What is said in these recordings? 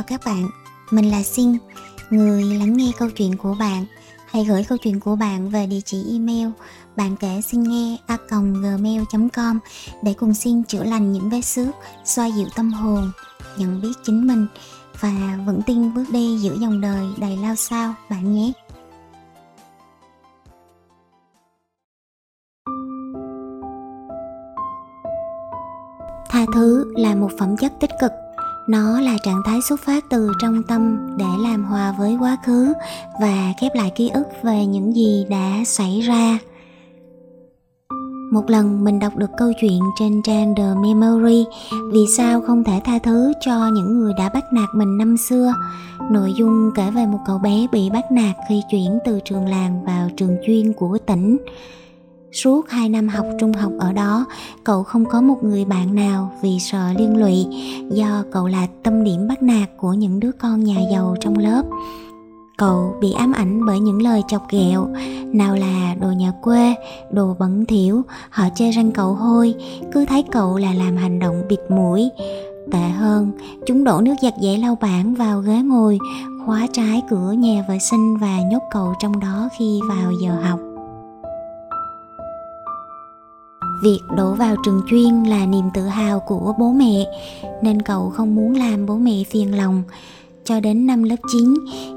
chào các bạn, mình là Xin, người lắng nghe câu chuyện của bạn. Hãy gửi câu chuyện của bạn về địa chỉ email bạn kể xin nghe a gmail.com để cùng Xin chữa lành những vết xước, xoa dịu tâm hồn, nhận biết chính mình và vững tin bước đi giữa dòng đời đầy lao sao bạn nhé. Tha thứ là một phẩm chất tích cực nó là trạng thái xuất phát từ trong tâm để làm hòa với quá khứ và khép lại ký ức về những gì đã xảy ra. Một lần mình đọc được câu chuyện trên trang The Memory, Vì sao không thể tha thứ cho những người đã bắt nạt mình năm xưa? Nội dung kể về một cậu bé bị bắt nạt khi chuyển từ trường làng vào trường chuyên của tỉnh. Suốt 2 năm học trung học ở đó, cậu không có một người bạn nào vì sợ liên lụy do cậu là tâm điểm bắt nạt của những đứa con nhà giàu trong lớp. Cậu bị ám ảnh bởi những lời chọc ghẹo, nào là đồ nhà quê, đồ bẩn thỉu, họ chê răng cậu hôi, cứ thấy cậu là làm hành động bịt mũi. Tệ hơn, chúng đổ nước giặt dễ lau bảng vào ghế ngồi, khóa trái cửa nhà vệ sinh và nhốt cậu trong đó khi vào giờ học. Việc đổ vào trường chuyên là niềm tự hào của bố mẹ nên cậu không muốn làm bố mẹ phiền lòng. Cho đến năm lớp 9,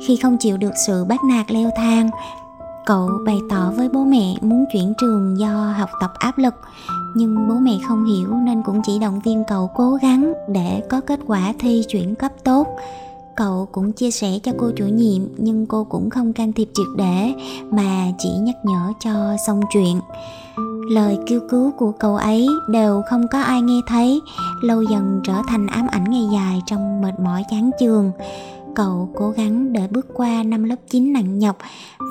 khi không chịu được sự bắt nạt leo thang, cậu bày tỏ với bố mẹ muốn chuyển trường do học tập áp lực. Nhưng bố mẹ không hiểu nên cũng chỉ động viên cậu cố gắng để có kết quả thi chuyển cấp tốt. Cậu cũng chia sẻ cho cô chủ nhiệm nhưng cô cũng không can thiệp triệt để mà chỉ nhắc nhở cho xong chuyện lời kêu cứu của cậu ấy đều không có ai nghe thấy, lâu dần trở thành ám ảnh ngày dài trong mệt mỏi chán trường cậu cố gắng để bước qua năm lớp 9 nặng nhọc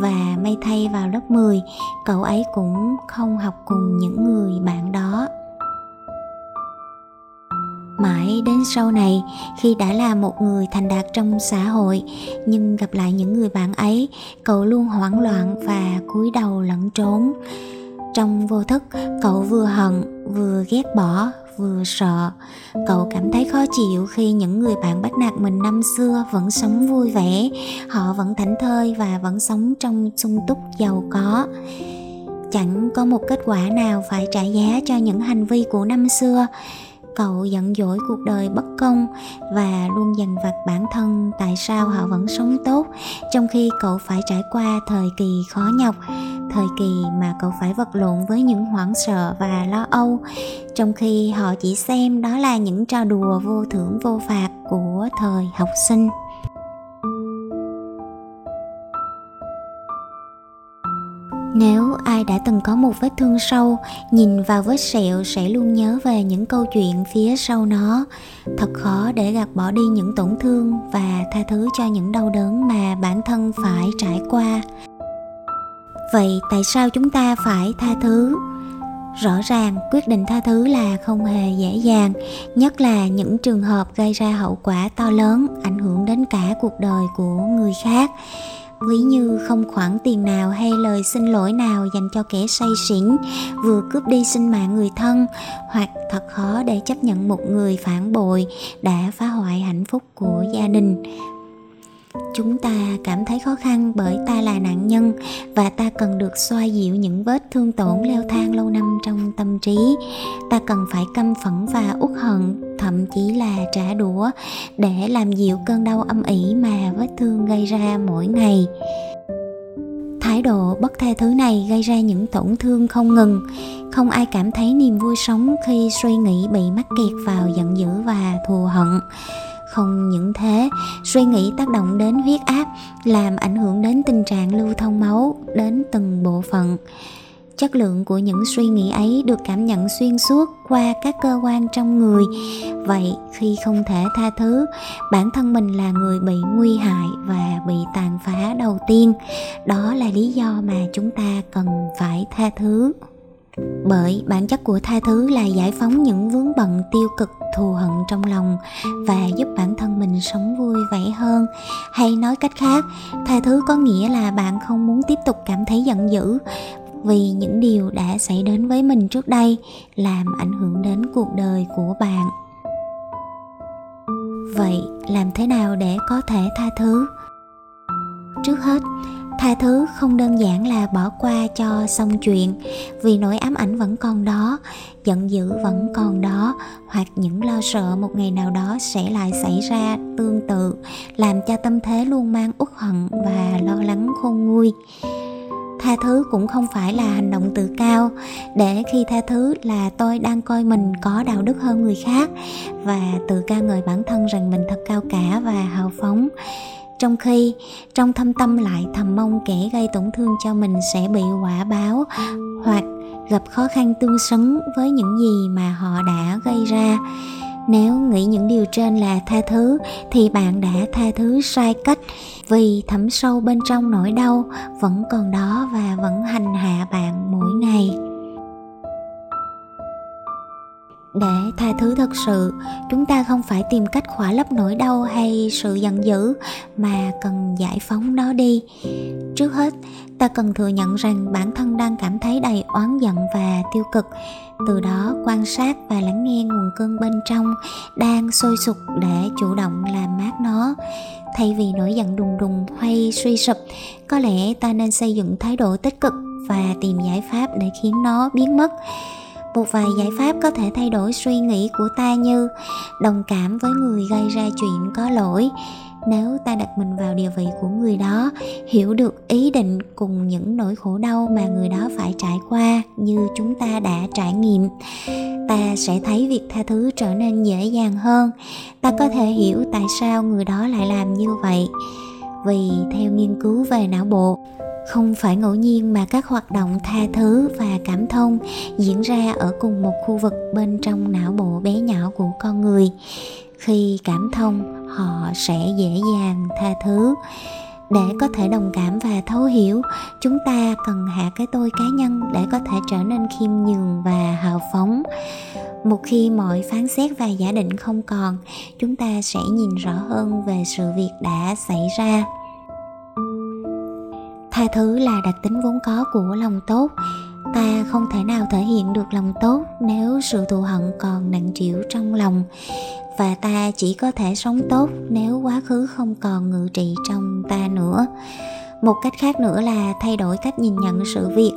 và may thay vào lớp 10 cậu ấy cũng không học cùng những người bạn đó. Mãi đến sau này, khi đã là một người thành đạt trong xã hội, nhưng gặp lại những người bạn ấy, cậu luôn hoảng loạn và cúi đầu lẫn trốn trong vô thức. Cậu vừa hận, vừa ghét bỏ, vừa sợ. Cậu cảm thấy khó chịu khi những người bạn bắt nạt mình năm xưa vẫn sống vui vẻ. Họ vẫn thảnh thơi và vẫn sống trong sung túc giàu có. Chẳng có một kết quả nào phải trả giá cho những hành vi của năm xưa. Cậu giận dỗi cuộc đời bất công và luôn dằn vặt bản thân tại sao họ vẫn sống tốt, trong khi cậu phải trải qua thời kỳ khó nhọc thời kỳ mà cậu phải vật lộn với những hoảng sợ và lo âu trong khi họ chỉ xem đó là những trò đùa vô thưởng vô phạt của thời học sinh Nếu ai đã từng có một vết thương sâu, nhìn vào vết sẹo sẽ luôn nhớ về những câu chuyện phía sau nó. Thật khó để gạt bỏ đi những tổn thương và tha thứ cho những đau đớn mà bản thân phải trải qua. Vậy tại sao chúng ta phải tha thứ? Rõ ràng quyết định tha thứ là không hề dễ dàng, nhất là những trường hợp gây ra hậu quả to lớn, ảnh hưởng đến cả cuộc đời của người khác ví như không khoản tiền nào hay lời xin lỗi nào dành cho kẻ say xỉn vừa cướp đi sinh mạng người thân hoặc thật khó để chấp nhận một người phản bội đã phá hoại hạnh phúc của gia đình chúng ta cảm thấy khó khăn bởi ta là nạn nhân và ta cần được xoa dịu những vết thương tổn leo thang lâu năm trong tâm trí. Ta cần phải căm phẫn và uất hận, thậm chí là trả đũa để làm dịu cơn đau âm ỉ mà vết thương gây ra mỗi ngày. Thái độ bất tha thứ này gây ra những tổn thương không ngừng. Không ai cảm thấy niềm vui sống khi suy nghĩ bị mắc kẹt vào giận dữ và thù hận không những thế, suy nghĩ tác động đến huyết áp làm ảnh hưởng đến tình trạng lưu thông máu đến từng bộ phận. Chất lượng của những suy nghĩ ấy được cảm nhận xuyên suốt qua các cơ quan trong người. Vậy khi không thể tha thứ, bản thân mình là người bị nguy hại và bị tàn phá đầu tiên. Đó là lý do mà chúng ta cần phải tha thứ bởi bản chất của tha thứ là giải phóng những vướng bận tiêu cực thù hận trong lòng và giúp bản thân mình sống vui vẻ hơn. Hay nói cách khác, tha thứ có nghĩa là bạn không muốn tiếp tục cảm thấy giận dữ vì những điều đã xảy đến với mình trước đây, làm ảnh hưởng đến cuộc đời của bạn. Vậy làm thế nào để có thể tha thứ? Trước hết tha thứ, không đơn giản là bỏ qua cho xong chuyện. Vì nỗi ám ảnh vẫn còn đó, giận dữ vẫn còn đó, hoặc những lo sợ một ngày nào đó sẽ lại xảy ra tương tự, làm cho tâm thế luôn mang uất hận và lo lắng khôn nguôi. Tha thứ cũng không phải là hành động tự cao. Để khi tha thứ là tôi đang coi mình có đạo đức hơn người khác và tự ca ngợi bản thân rằng mình thật cao cả và hào phóng trong khi trong thâm tâm lại thầm mong kẻ gây tổn thương cho mình sẽ bị quả báo hoặc gặp khó khăn tương xứng với những gì mà họ đã gây ra. Nếu nghĩ những điều trên là tha thứ, thì bạn đã tha thứ sai cách. Vì thẳm sâu bên trong nỗi đau vẫn còn đó và vẫn hành hạ bạn mỗi ngày để tha thứ thật sự, chúng ta không phải tìm cách khỏa lấp nỗi đau hay sự giận dữ mà cần giải phóng nó đi. Trước hết, ta cần thừa nhận rằng bản thân đang cảm thấy đầy oán giận và tiêu cực. Từ đó, quan sát và lắng nghe nguồn cơn bên trong đang sôi sục để chủ động làm mát nó. Thay vì nổi giận đùng đùng hay suy sụp, có lẽ ta nên xây dựng thái độ tích cực và tìm giải pháp để khiến nó biến mất một vài giải pháp có thể thay đổi suy nghĩ của ta như đồng cảm với người gây ra chuyện có lỗi. Nếu ta đặt mình vào địa vị của người đó, hiểu được ý định cùng những nỗi khổ đau mà người đó phải trải qua như chúng ta đã trải nghiệm, ta sẽ thấy việc tha thứ trở nên dễ dàng hơn. Ta có thể hiểu tại sao người đó lại làm như vậy. Vì theo nghiên cứu về não bộ không phải ngẫu nhiên mà các hoạt động tha thứ và cảm thông diễn ra ở cùng một khu vực bên trong não bộ bé nhỏ của con người. Khi cảm thông, họ sẽ dễ dàng tha thứ. Để có thể đồng cảm và thấu hiểu, chúng ta cần hạ cái tôi cá nhân để có thể trở nên khiêm nhường và hào phóng. Một khi mọi phán xét và giả định không còn, chúng ta sẽ nhìn rõ hơn về sự việc đã xảy ra tha thứ là đặc tính vốn có của lòng tốt. Ta không thể nào thể hiện được lòng tốt nếu sự thù hận còn nặng trĩu trong lòng. Và ta chỉ có thể sống tốt nếu quá khứ không còn ngự trị trong ta nữa. Một cách khác nữa là thay đổi cách nhìn nhận sự việc.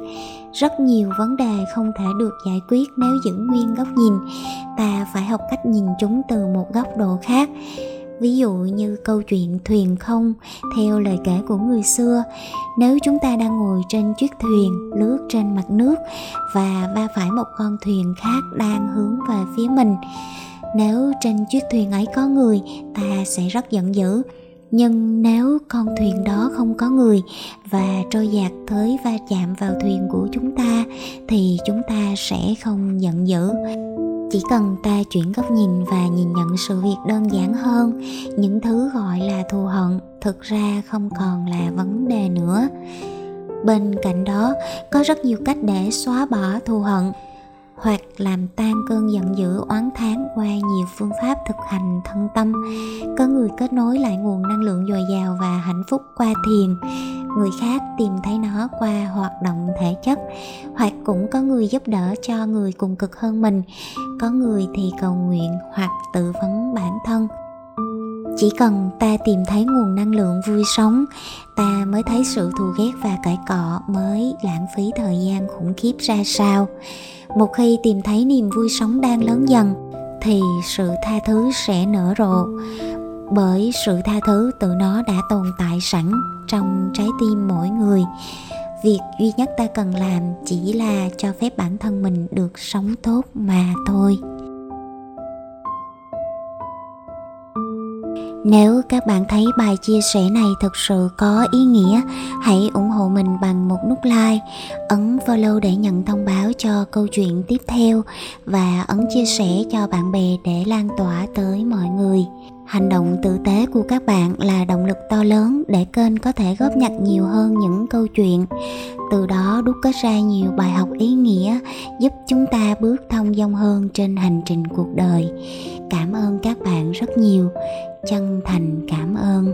Rất nhiều vấn đề không thể được giải quyết nếu giữ nguyên góc nhìn. Ta phải học cách nhìn chúng từ một góc độ khác ví dụ như câu chuyện thuyền không, theo lời kể của người xưa, nếu chúng ta đang ngồi trên chiếc thuyền lướt trên mặt nước và va phải một con thuyền khác đang hướng về phía mình, nếu trên chiếc thuyền ấy có người, ta sẽ rất giận dữ. Nhưng nếu con thuyền đó không có người và trôi dạt tới va chạm vào thuyền của chúng ta, thì chúng ta sẽ không giận dữ chỉ cần ta chuyển góc nhìn và nhìn nhận sự việc đơn giản hơn. Những thứ gọi là thù hận thực ra không còn là vấn đề nữa. Bên cạnh đó, có rất nhiều cách để xóa bỏ thù hận hoặc làm tan cơn giận dữ oán thán qua nhiều phương pháp thực hành thân tâm. Có người kết nối lại nguồn năng lượng dồi dào và hạnh phúc qua thiền người khác tìm thấy nó qua hoạt động thể chất, hoặc cũng có người giúp đỡ cho người cùng cực hơn mình. Có người thì cầu nguyện hoặc tự vấn bản thân. Chỉ cần ta tìm thấy nguồn năng lượng vui sống, ta mới thấy sự thù ghét và cãi cọ mới lãng phí thời gian khủng khiếp ra sao. Một khi tìm thấy niềm vui sống đang lớn dần, thì sự tha thứ sẽ nở rộ bởi sự tha thứ tự nó đã tồn tại sẵn trong trái tim mỗi người việc duy nhất ta cần làm chỉ là cho phép bản thân mình được sống tốt mà thôi Nếu các bạn thấy bài chia sẻ này thực sự có ý nghĩa, hãy ủng hộ mình bằng một nút like, ấn follow để nhận thông báo cho câu chuyện tiếp theo và ấn chia sẻ cho bạn bè để lan tỏa tới mọi người. Hành động tử tế của các bạn là động lực to lớn để kênh có thể góp nhặt nhiều hơn những câu chuyện. Từ đó đúc kết ra nhiều bài học ý nghĩa, giúp chúng ta bước thông dong hơn trên hành trình cuộc đời. Cảm ơn các bạn rất nhiều chân thành cảm ơn